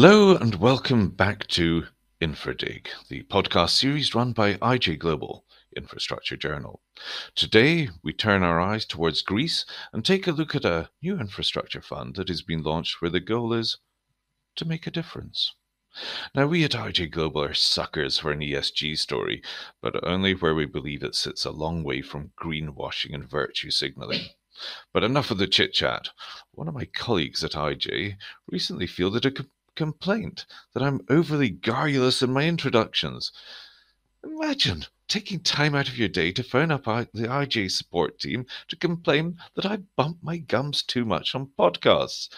Hello and welcome back to InfraDig, the podcast series run by IJ Global Infrastructure Journal. Today, we turn our eyes towards Greece and take a look at a new infrastructure fund that has been launched where the goal is to make a difference. Now, we at IJ Global are suckers for an ESG story, but only where we believe it sits a long way from greenwashing and virtue signaling. But enough of the chit chat. One of my colleagues at IJ recently fielded a complaint that I'm overly garrulous in my introductions. Imagine taking time out of your day to phone up the IJ support team to complain that I bump my gums too much on podcasts.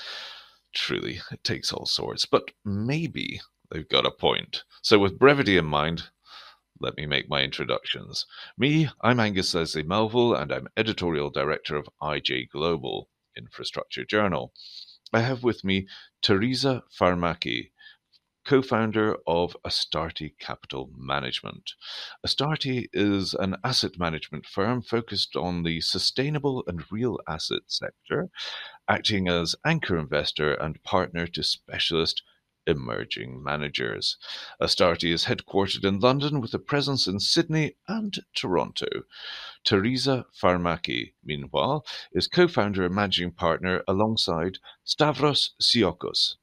Truly, it takes all sorts, but maybe they've got a point. So, with brevity in mind, let me make my introductions. Me, I'm Angus Leslie Melville, and I'm editorial director of IJ Global Infrastructure Journal. I have with me Teresa Farmaki, co-founder of Astarte Capital Management. Astarte is an asset management firm focused on the sustainable and real asset sector, acting as anchor investor and partner to specialist emerging managers. Astarte is headquartered in London with a presence in Sydney and Toronto. Teresa Farmaki, meanwhile, is co-founder and managing partner alongside Stavros Siokos.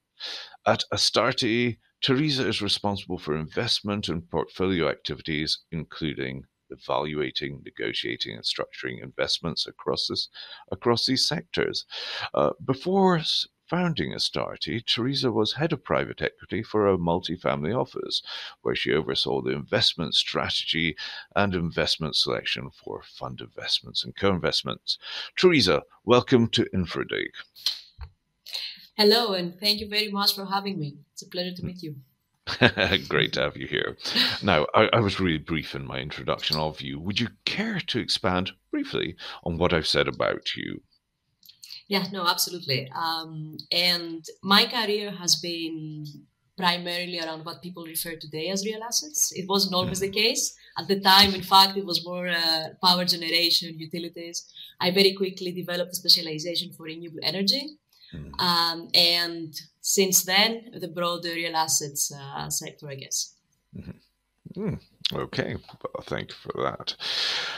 At Astarte, Teresa is responsible for investment and portfolio activities, including evaluating, negotiating, and structuring investments across this across these sectors. Uh, before founding Astarte, Teresa was head of private equity for a multifamily office, where she oversaw the investment strategy and investment selection for fund investments and co-investments. Teresa, welcome to InfraDig. Hello, and thank you very much for having me. It's a pleasure to mm. meet you. Great to have you here. Now, I, I, was really brief in my introduction of you. Would you care to expand briefly on what I've said about you? Yeah, no, absolutely. Um, and my career has been primarily around what people refer today as real assets. It wasn't always the case. At the time, in fact, it was more uh, power generation, utilities. I very quickly developed a specialization for renewable energy. Mm. Um, and since then, the broader real assets uh, sector, I guess. Mm-hmm. Mm. Okay, well, thank you for that.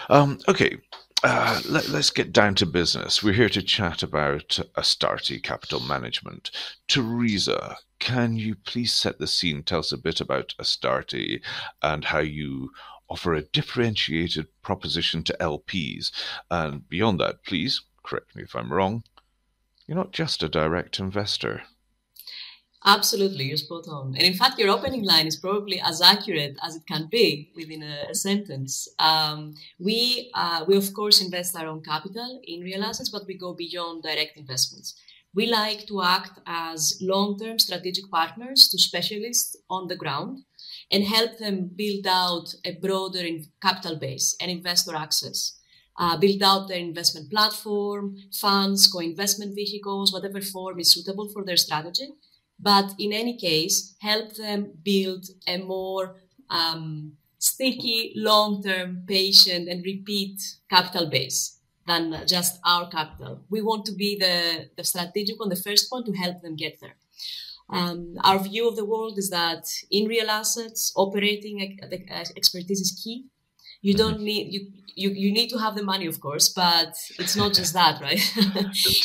Um, okay, uh, let, us get down to business. We're here to chat about Astarte Capital Management. Teresa, can you please set the scene? Tell us a bit about Astarte and how you offer a differentiated proposition to LPs. And beyond that, please correct me if I'm wrong. You're not just a direct investor. Absolutely, you're spot on. And in fact, your opening line is probably as accurate as it can be within a, a sentence. Um, we, uh, we, of course, invest our own capital in real assets, but we go beyond direct investments. We like to act as long term strategic partners to specialists on the ground and help them build out a broader capital base and investor access. Uh, build out their investment platform, funds, co investment vehicles, whatever form is suitable for their strategy but in any case, help them build a more um, sticky, long term, patient, and repeat capital base than just our capital. We want to be the, the strategic on the first point to help them get there. Um, our view of the world is that in real assets, operating expertise is key you don't mm-hmm. need you, you you need to have the money of course but it's not just that right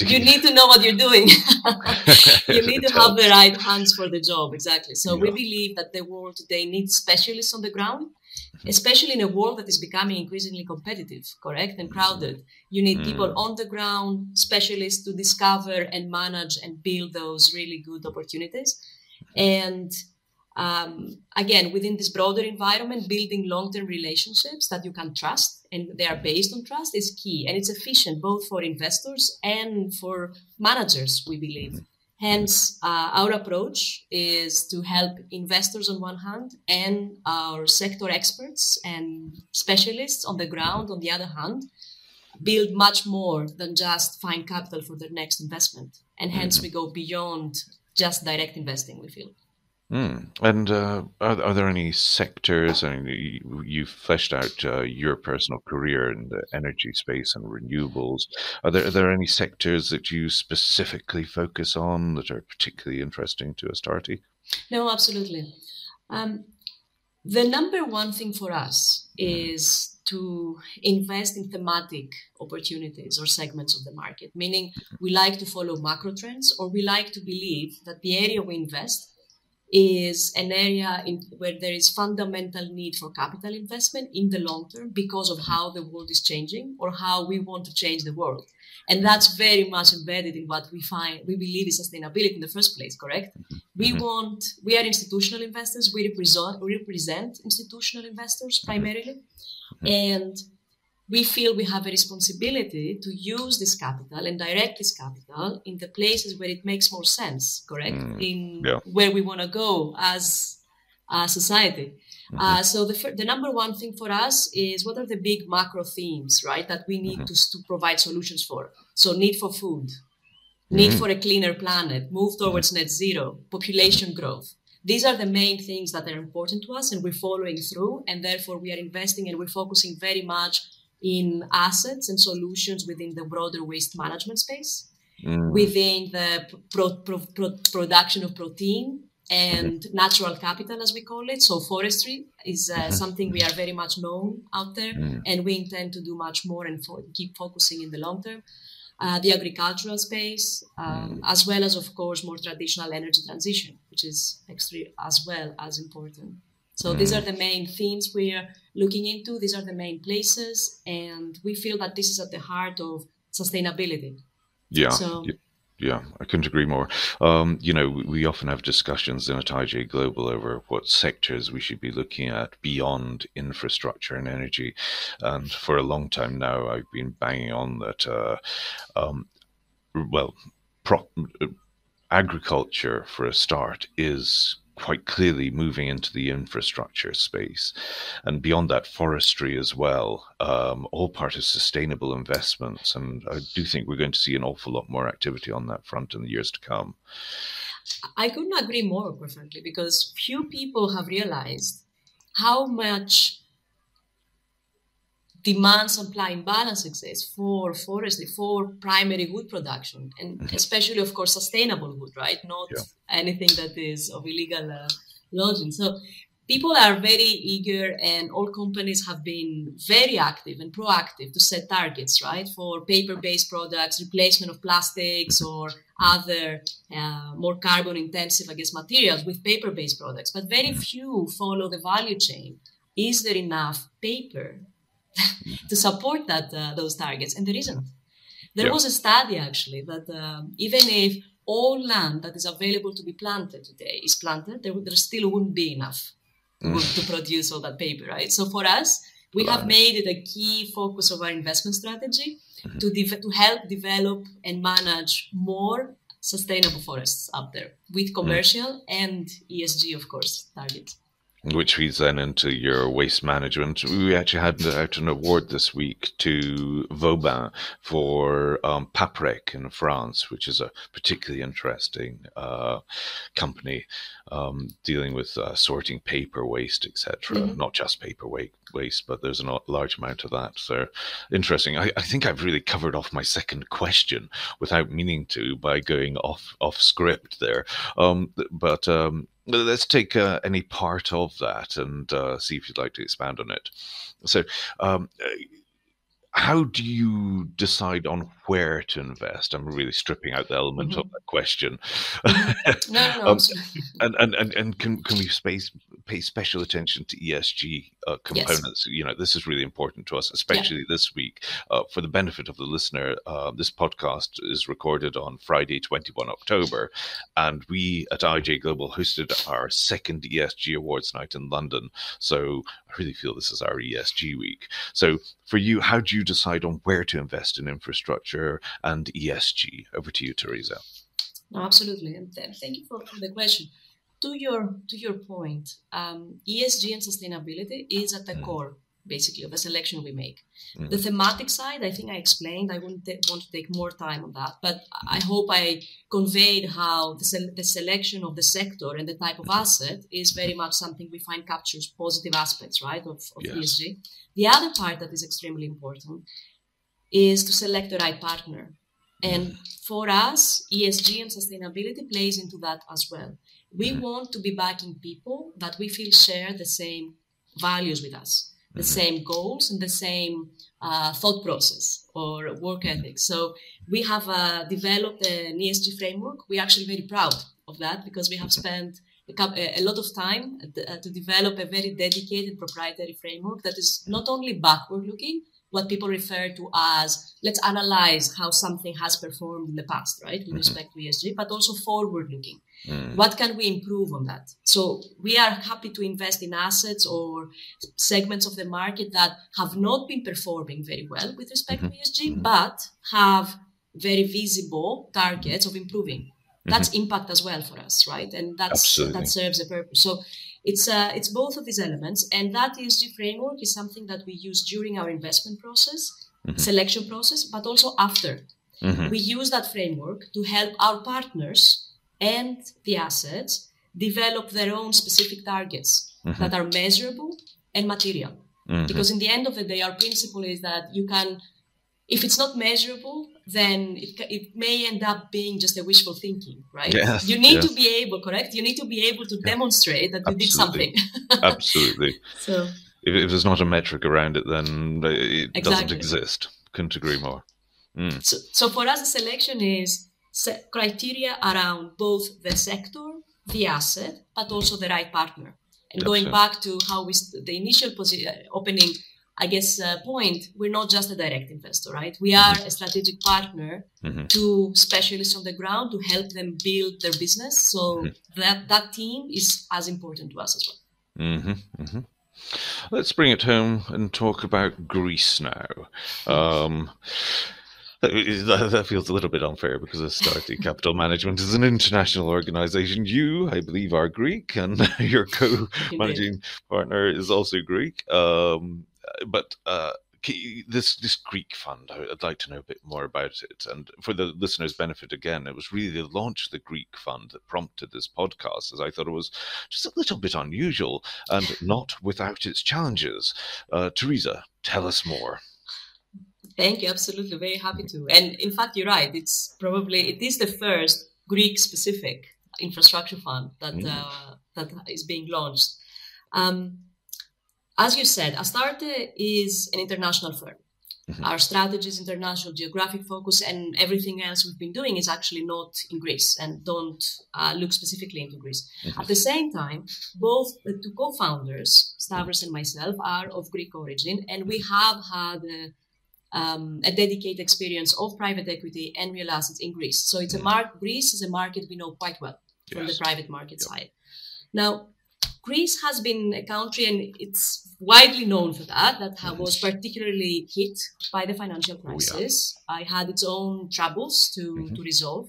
you need to know what you're doing you need to have the right hands for the job exactly so yeah. we believe that the world today needs specialists on the ground mm-hmm. especially in a world that is becoming increasingly competitive correct and crowded you need mm. people on the ground specialists to discover and manage and build those really good opportunities and um, again within this broader environment building long-term relationships that you can trust and they are based on trust is key. And it's efficient both for investors and for managers we believe. Hence uh, our approach is to help investors on one hand and our sector experts and specialists on the ground on the other hand build much more than just find capital for their next investment. And hence we go beyond just direct investing we feel Mm. And uh, are, are there any sectors? I mean, you, you've fleshed out uh, your personal career in the energy space and renewables. Are there are there any sectors that you specifically focus on that are particularly interesting to Astarte? No, absolutely. Um, the number one thing for us is to invest in thematic opportunities or segments of the market, meaning we like to follow macro trends or we like to believe that the area we invest is an area in, where there is fundamental need for capital investment in the long term because of how the world is changing or how we want to change the world. And that's very much embedded in what we find, we believe is sustainability in the first place, correct? Mm-hmm. We mm-hmm. want, we are institutional investors, we represent, we represent institutional investors primarily. Mm-hmm. And we feel we have a responsibility to use this capital and direct this capital in the places where it makes more sense, correct? Mm, in yeah. where we want to go as a society. Mm-hmm. Uh, so the, the number one thing for us is what are the big macro themes, right, that we need mm-hmm. to, to provide solutions for. So need for food, need mm-hmm. for a cleaner planet, move towards net zero, population growth. These are the main things that are important to us, and we're following through. And therefore, we are investing and we're focusing very much in assets and solutions within the broader waste management space, mm. within the pro- pro- pro- production of protein and mm-hmm. natural capital, as we call it. So, forestry is uh, mm-hmm. something we are very much known out there, mm. and we intend to do much more and fo- keep focusing in the long term. Uh, the agricultural space, um, mm. as well as, of course, more traditional energy transition, which is extreme as well as important. So mm. these are the main themes we are looking into. These are the main places, and we feel that this is at the heart of sustainability. Yeah. So, yeah, I couldn't agree more. Um, you know, we often have discussions in at IJ Global over what sectors we should be looking at beyond infrastructure and energy. And for a long time now, I've been banging on that, uh, um, well, pro- agriculture for a start is quite clearly moving into the infrastructure space. And beyond that, forestry as well, um, all part of sustainable investments. And I do think we're going to see an awful lot more activity on that front in the years to come. I couldn't agree more, frankly, because few people have realized how much demand supply imbalance exists for forestry, for primary wood production, and mm-hmm. especially, of course, sustainable wood, right? Not yeah. anything that is of illegal uh, logging. So people are very eager, and all companies have been very active and proactive to set targets, right? For paper based products, replacement of plastics, or other uh, more carbon intensive, I guess, materials with paper based products. But very mm-hmm. few follow the value chain. Is there enough paper to support that uh, those targets, and there isn't. There yeah. was a study actually that um, even if all land that is available to be planted today is planted, there, there still wouldn't be enough mm. to produce all that paper, right? So for us, we have made it a key focus of our investment strategy mm-hmm. to, de- to help develop and manage more sustainable forests up there with mm. commercial mm. and ESG, of course, targets which feeds then into your waste management. We actually had out an award this week to Vauban for um, Paprec in France, which is a particularly interesting uh, company um, dealing with uh, sorting paper waste, etc. Mm-hmm. Not just paper waste, but there's a large amount of that. So interesting. I, I, think I've really covered off my second question without meaning to by going off off script there. Um, but um, let's take uh, any part of that and uh, see if you'd like to expand on it. So, um, how do you decide on where to invest? I'm really stripping out the element mm-hmm. of that question. Mm-hmm. no, no, um, and, and, and, and can, can we space, pay special attention to ESG uh, components? Yes. You know, this is really important to us, especially yeah. this week. Uh, for the benefit of the listener, uh, this podcast is recorded on Friday, 21 October, and we at IJ Global hosted our second ESG Awards night in London. So I really feel this is our ESG week. So for you, how do you decide on where to invest in infrastructure and ESG? Over to you, Teresa. No, absolutely, and thank you for, the question. To your to your point, um, ESG and sustainability is at the mm. core basically of a selection we make. Mm. The thematic side, I think I explained. I wouldn't want to take more time on that, but I hope I conveyed how the, se- the selection of the sector and the type of asset is very much something we find captures positive aspects, right, of, of yes. ESG. The other part that is extremely important is to select the right partner. And for us, ESG and sustainability plays into that as well. We mm-hmm. want to be backing people that we feel share the same values with us the mm-hmm. same goals and the same uh, thought process or work ethic. So we have uh, developed an ESG framework. We're actually very proud of that because we have mm-hmm. spent a, a lot of time uh, to develop a very dedicated proprietary framework that is not only backward looking, what people refer to as let's analyze how something has performed in the past, right, with mm-hmm. respect to ESG, but also forward looking. Mm. What can we improve on that? So we are happy to invest in assets or segments of the market that have not been performing very well with respect mm-hmm. to ESG, mm-hmm. but have very visible targets of improving. That's mm-hmm. impact as well for us, right? And that's Absolutely. that serves a purpose. So it's uh, it's both of these elements, and that ESG framework is something that we use during our investment process, mm-hmm. selection process, but also after. Mm-hmm. We use that framework to help our partners and the assets develop their own specific targets mm-hmm. that are measurable and material. Mm-hmm. Because in the end of the day, our principle is that you can, if it's not measurable, then it, it may end up being just a wishful thinking, right? Yes, you need yes. to be able, correct? You need to be able to yeah. demonstrate that Absolutely. you did something. Absolutely. So, if, if, there's not a metric around it, then it exactly. doesn't exist. Couldn't agree more. Mm. So, so for us, the selection is criteria around both the sector, the asset, but also the right partner. And That's going it. back to how we the initial posi- uh, opening, I guess uh, point, we're not just a direct investor, right? We are a strategic partner mm-hmm. to specialists on the ground to help them build their business. So mm-hmm. that that team is as important to us as well. Mm-hmm. Mm-hmm. Let's bring it home and talk about Greece now. Um, that feels a little bit unfair because Astarte Capital Management is an international organization. You, I believe, are Greek, and your co-managing partner is also Greek. Um, but uh, this this Greek fund, I'd like to know a bit more about it. And for the listeners' benefit, again, it was really the launch of the Greek fund that prompted this podcast, as I thought it was just a little bit unusual and not without its challenges. Uh, Teresa, tell us more. Thank you. Absolutely. Very happy to. And in fact, you're right. It's probably, it is the first Greek specific infrastructure fund that, mm. uh, that is being launched. Um, as you said, Astarte is an international firm. Mm-hmm. Our strategy is international geographic focus, and everything else we've been doing is actually not in Greece and don't uh, look specifically into Greece. Mm-hmm. At the same time, both the two co founders, Stavros and myself, are of Greek origin, and we have had um, a dedicated experience of private equity and real assets in Greece. So it's a mm. mark. Greece is a market we know quite well from yes. the private market yep. side. Now, Greece has been a country, and it's widely known for that, that mm. was particularly hit by the financial crisis. Oh, yeah. I had its own troubles to, mm-hmm. to resolve.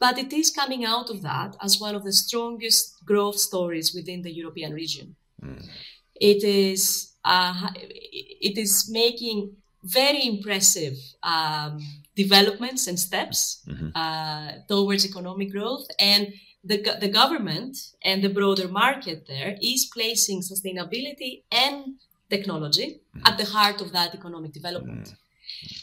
But it is coming out of that as one of the strongest growth stories within the European region. Mm. It is uh, it is making very impressive um, developments and steps mm-hmm. uh, towards economic growth. And the, the government and the broader market there is placing sustainability and technology mm-hmm. at the heart of that economic development. Mm-hmm.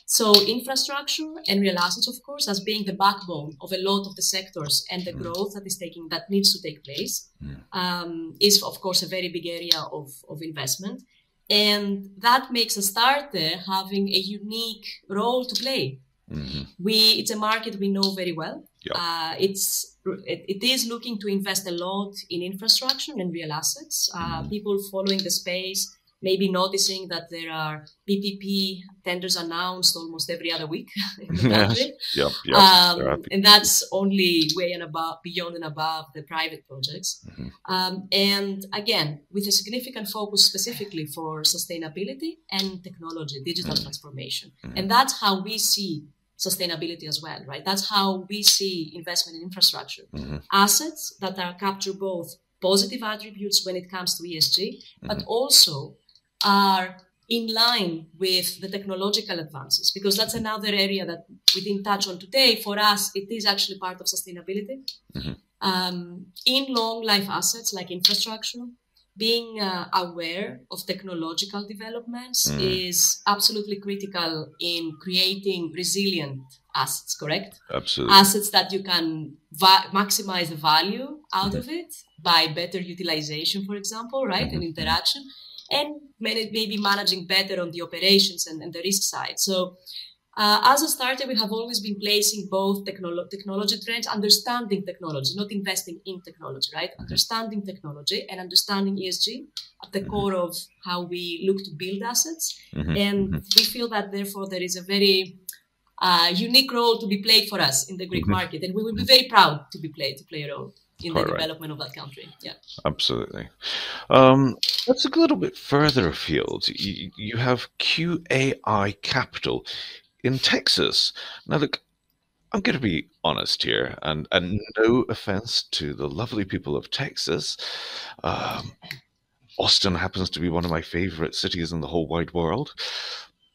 So, infrastructure and real assets, of course, as being the backbone of a lot of the sectors and the mm. growth that is taking that needs to take place, mm. um, is of course a very big area of, of investment. And that makes Astarte having a unique role to play. Mm-hmm. We it's a market we know very well. Yeah. Uh, it's it, it is looking to invest a lot in infrastructure and real assets. Uh, mm-hmm. People following the space maybe noticing that there are PPP tenders announced almost every other week in the country. yep, yep. Um, and that's only way and above, beyond and above the private projects. Mm-hmm. Um, and again, with a significant focus specifically for sustainability and technology, digital mm-hmm. transformation. Mm-hmm. And that's how we see sustainability as well, right? That's how we see investment in infrastructure. Mm-hmm. Assets that are capture both positive attributes when it comes to ESG, but mm-hmm. also are in line with the technological advances because that's another area that we didn't touch on today for us it is actually part of sustainability mm-hmm. um, in long life assets like infrastructure being uh, aware of technological developments mm. is absolutely critical in creating resilient assets correct absolutely assets that you can va- maximize the value out mm-hmm. of it by better utilization for example right mm-hmm. and interaction and maybe managing better on the operations and, and the risk side. So uh, as a startup, we have always been placing both technolo- technology trends, understanding technology, not investing in technology, right? Understanding technology and understanding ESG at the mm-hmm. core of how we look to build assets. Mm-hmm. And mm-hmm. we feel that therefore there is a very uh, unique role to be played for us in the Greek mm-hmm. market, and we will be very proud to be played to play a role in Quite the right. development of that country. Yeah, absolutely. Um, let's look a little bit further afield. You, you have QAI Capital in Texas. Now, look, I'm going to be honest here, and and no offense to the lovely people of Texas. Um, Austin happens to be one of my favorite cities in the whole wide world.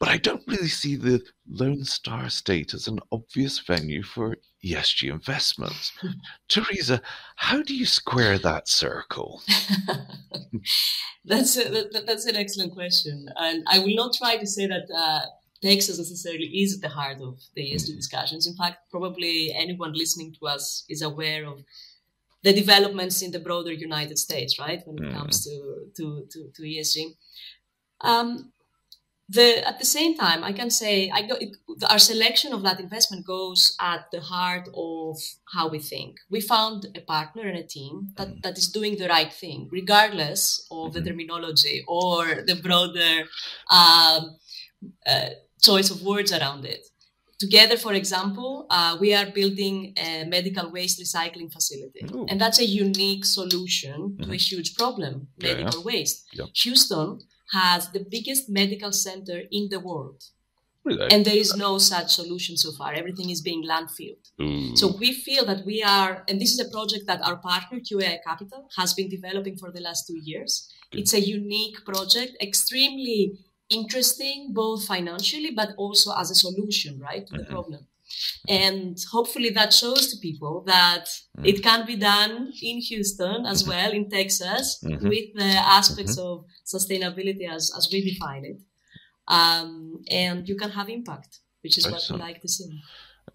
But I don't really see the Lone Star State as an obvious venue for ESG investments. Teresa, how do you square that circle? that's a, that, that's an excellent question, and I will not try to say that uh, Texas necessarily is at the heart of the ESG mm. discussions. In fact, probably anyone listening to us is aware of the developments in the broader United States, right, when it mm. comes to to to, to ESG. Um, the at the same time, I can say I go, it, our selection of that investment goes at the heart of how we think. We found a partner and a team that, mm-hmm. that is doing the right thing, regardless of mm-hmm. the terminology or the broader um, uh, choice of words around it. Together, for example, uh, we are building a medical waste recycling facility, Ooh. and that's a unique solution mm-hmm. to a mm-hmm. huge problem: medical yeah. waste. Yeah. Houston has the biggest medical center in the world. Really? And there is no such solution so far. Everything is being landfilled. Mm. So we feel that we are, and this is a project that our partner, QAI Capital, has been developing for the last two years. It's a unique project, extremely interesting, both financially, but also as a solution, right, to mm-hmm. the problem. And hopefully that shows to people that mm-hmm. it can be done in Houston as mm-hmm. well, in Texas, mm-hmm. with the aspects mm-hmm. of sustainability as, as we define it. Um, and you can have impact, which is Excellent. what we like to see.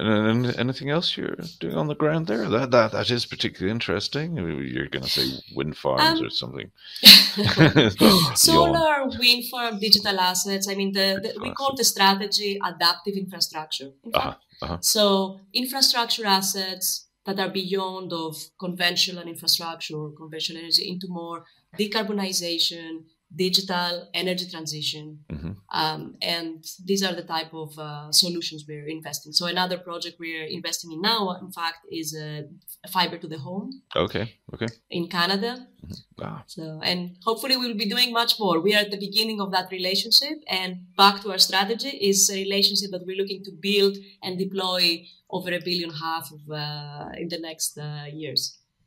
And anything else you're doing on the ground there? That that that is particularly interesting. You're going to say wind farms um, or something. Solar, wind farm, digital assets. I mean, the, the we call the strategy adaptive infrastructure. Uh-huh, uh-huh. So infrastructure assets that are beyond of conventional infrastructure, or conventional energy, into more decarbonization, digital energy transition mm-hmm. um, and these are the type of uh, solutions we're investing so another project we're investing in now in fact is a, a fiber to the home okay okay in canada mm-hmm. ah. so and hopefully we'll be doing much more we are at the beginning of that relationship and back to our strategy is a relationship that we're looking to build and deploy over a billion half of uh, in the next uh,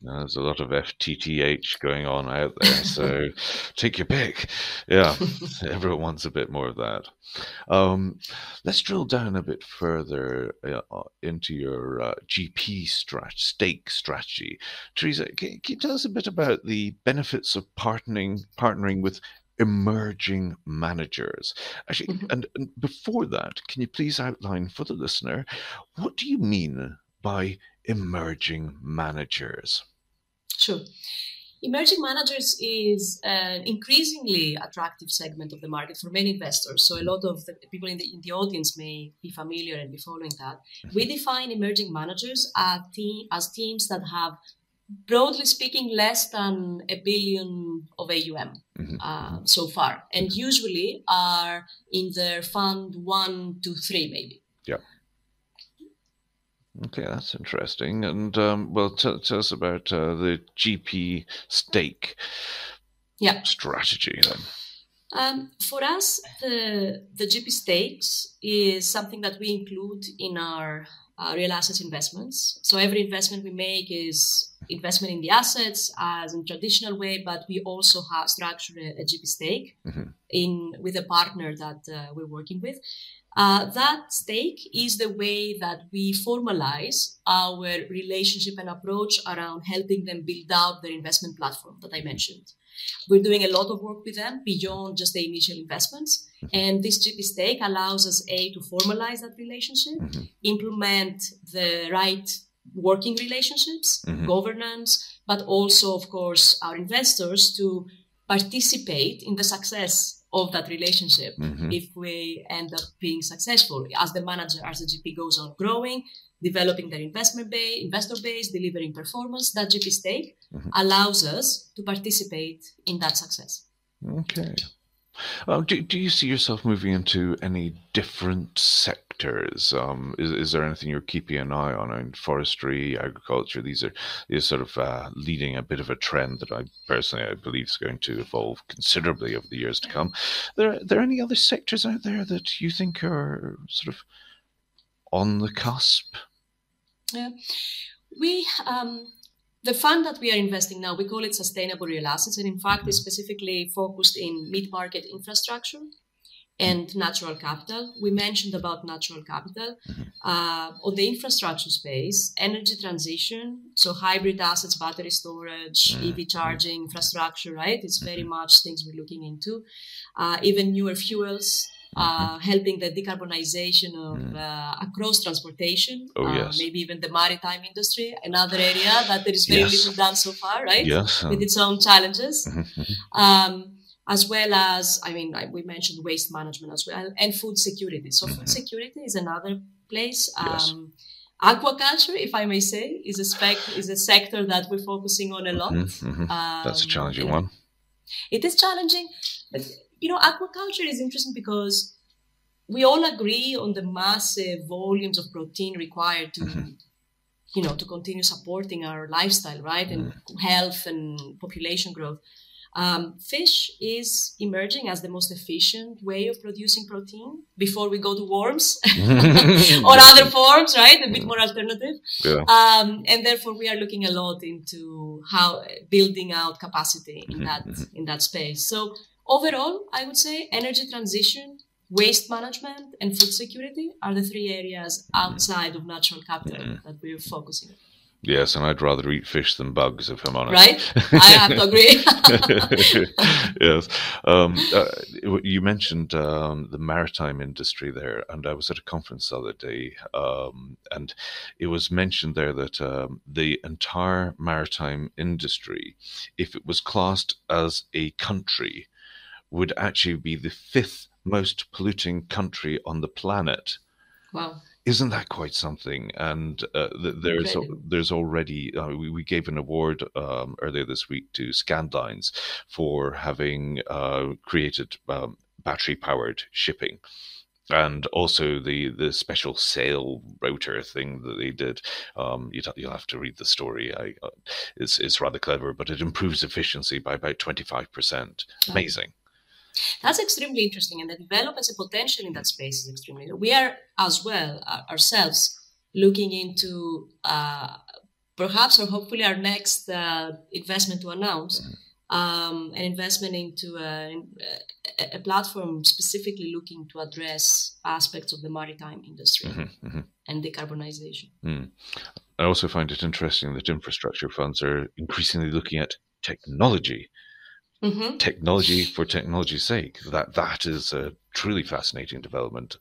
years there's a lot of FTTH going on out there, so take your pick. Yeah, everyone wants a bit more of that. Um, let's drill down a bit further uh, uh into your uh, GP strat- stake strategy. Teresa, can, can, you tell us a bit about the benefits of partnering partnering with emerging managers? Actually, mm-hmm. and, and before that, can you please outline for the listener what do you mean by emerging managers? Sure. Emerging managers is an increasingly attractive segment of the market for many investors. So, a lot of the people in the, in the audience may be familiar and be following that. Mm-hmm. We define emerging managers as, team, as teams that have, broadly speaking, less than a billion of AUM mm-hmm. uh, so far, and usually are in their fund one to three, maybe. Yeah. Okay, that's interesting. And um, well, t- tell us about uh, the GP stake yeah. strategy then. Um, for us, the the GP stakes is something that we include in our uh, real assets investments. So every investment we make is investment in the assets as in traditional way, but we also have structured a, a GP stake mm-hmm. in with a partner that uh, we're working with. Uh, that stake is the way that we formalize our relationship and approach around helping them build out their investment platform that I mentioned. We're doing a lot of work with them beyond just the initial investments. Mm-hmm. And this GP stake allows us, A, to formalize that relationship, mm-hmm. implement the right working relationships, mm-hmm. governance, but also, of course, our investors to participate in the success of that relationship mm-hmm. if we end up being successful as the manager as the gp goes on growing developing their investment base, investor base, delivering performance, that GP stake mm-hmm. allows us to participate in that success. Okay. Um, do, do you see yourself moving into any different sectors? Um, is, is there anything you're keeping an eye on? I mean, forestry, agriculture, these are these sort of uh, leading a bit of a trend that I personally I believe is going to evolve considerably over the years to come. There, are there any other sectors out there that you think are sort of on the cusp? Yeah. We um, the fund that we are investing now, we call it sustainable real assets, and in fact, is specifically focused in mid-market infrastructure and natural capital. We mentioned about natural capital. Mm-hmm. Uh, on the infrastructure space, energy transition, so hybrid assets, battery storage, mm-hmm. EV charging infrastructure, right? It's very much things we're looking into. Uh, even newer fuels, uh, helping the decarbonization of uh, across transportation, oh, uh, yes. maybe even the maritime industry, another area that there is very yes. little done so far, right? Yes. With its own challenges. Mm-hmm. Um, as well as, I mean, we mentioned waste management as well, and food security. So, mm-hmm. food security is another place. Um, yes. Aquaculture, if I may say, is a spec is a sector that we're focusing on a lot. Mm-hmm. Um, That's a challenging one. It is challenging, but you know, aquaculture is interesting because we all agree on the massive volumes of protein required to, mm-hmm. you know, to continue supporting our lifestyle, right, and mm-hmm. health and population growth. Um, fish is emerging as the most efficient way of producing protein before we go to worms or other forms, right? A bit more alternative. Yeah. Um, and therefore, we are looking a lot into how building out capacity in mm-hmm. that mm-hmm. in that space. So Overall, I would say energy transition, waste management, and food security are the three areas outside of natural capital mm-hmm. that we're focusing on. Yes, and I'd rather eat fish than bugs, if I'm honest. Right, I have to agree. yes, um, uh, you mentioned um, the maritime industry there, and I was at a conference the other day, um, and it was mentioned there that um, the entire maritime industry, if it was classed as a country, would actually be the fifth most polluting country on the planet. Wow. Isn't that quite something? And uh, there's there's already uh, we, we gave an award um, earlier this week to Scandlines for having uh, created um, battery powered shipping and also the the special sail rotor thing that they did. Um, you will have to read the story. I, uh, it's it's rather clever, but it improves efficiency by about twenty five percent. Amazing. That's extremely interesting, and the development and potential in that space is extremely. We are as well uh, ourselves looking into uh, perhaps or hopefully our next uh, investment to announce. Mm-hmm. Um, an investment into a, a, platform specifically looking to address aspects of the maritime industry mm-hmm, mm-hmm. and decarbonization. Mm. I also find it interesting that infrastructure funds are increasingly looking at technology mm-hmm. technology for technology's sake. That that is a truly fascinating development.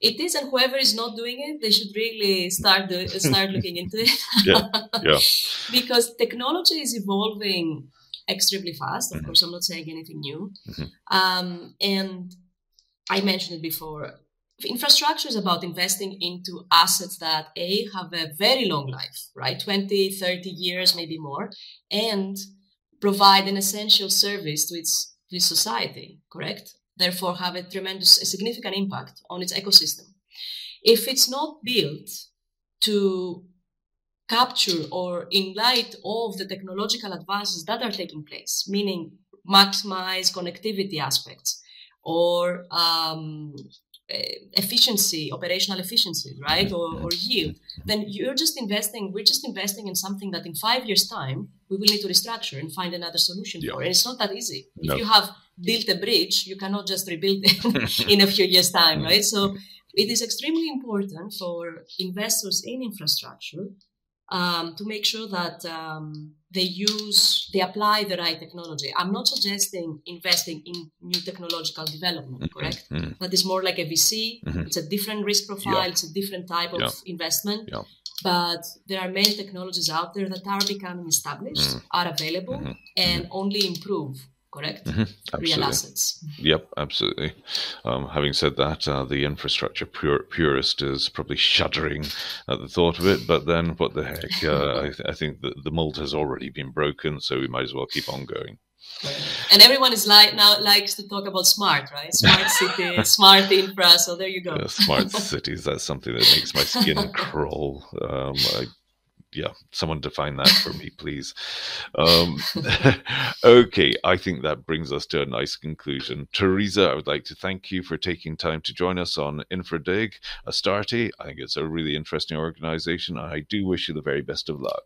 It is, and whoever is not doing it, they should really start do, start looking into it. yeah, yeah. because technology is evolving extremely fast. Of mm-hmm. course, I'm not saying anything new. Mm-hmm. Um, and I mentioned it before. Infrastructure is about investing into assets that A, have a very long life, right? 20, 30 years, maybe more, and provide an essential service to its, to its society, correct? Therefore, have a tremendous, a significant impact on its ecosystem. If it's not built to capture or in light of the technological advances that are taking place, meaning maximize connectivity aspects or um, efficiency, operational efficiency, right, or, or yield, then you're just investing. We're just investing in something that in five years' time we will need to restructure and find another solution yeah. for. And it's not that easy. No. If you have built a bridge, you cannot just rebuild it in a few years' time, right? So it is extremely important for investors in infrastructure um, to make sure that um, they use, they apply the right technology. I'm not suggesting investing in new technological development, mm-hmm. correct? Mm-hmm. That is more like a VC. Mm-hmm. It's a different risk profile. Yeah. It's a different type of yeah. investment. Yeah. But there are many technologies out there that are becoming established, mm-hmm. are available, mm-hmm. and mm-hmm. only improve correct? Mm-hmm. Real assets. Yep, absolutely. Um, having said that, uh, the infrastructure pur- purist is probably shuddering at the thought of it. But then, what the heck? Uh, I, th- I, think the, the mold has already been broken, so we might as well keep on going. And everyone is like now likes to talk about smart, right? Smart city, smart infra. So there you go. Smart cities. That's something that makes my skin crawl. Um, I yeah, someone define that for me, please. Um, okay, I think that brings us to a nice conclusion. Teresa, I would like to thank you for taking time to join us on InfraDig Astarte. I think it's a really interesting organization. I do wish you the very best of luck.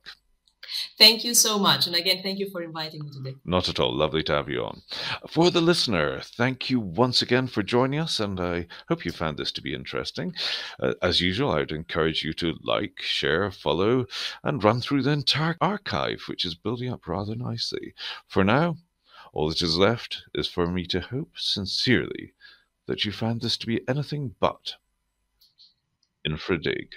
Thank you so much. And again, thank you for inviting me today. Not at all. Lovely to have you on. For the listener, thank you once again for joining us, and I hope you found this to be interesting. Uh, as usual, I would encourage you to like, share, follow, and run through the entire archive, which is building up rather nicely. For now, all that is left is for me to hope sincerely that you found this to be anything but infradig.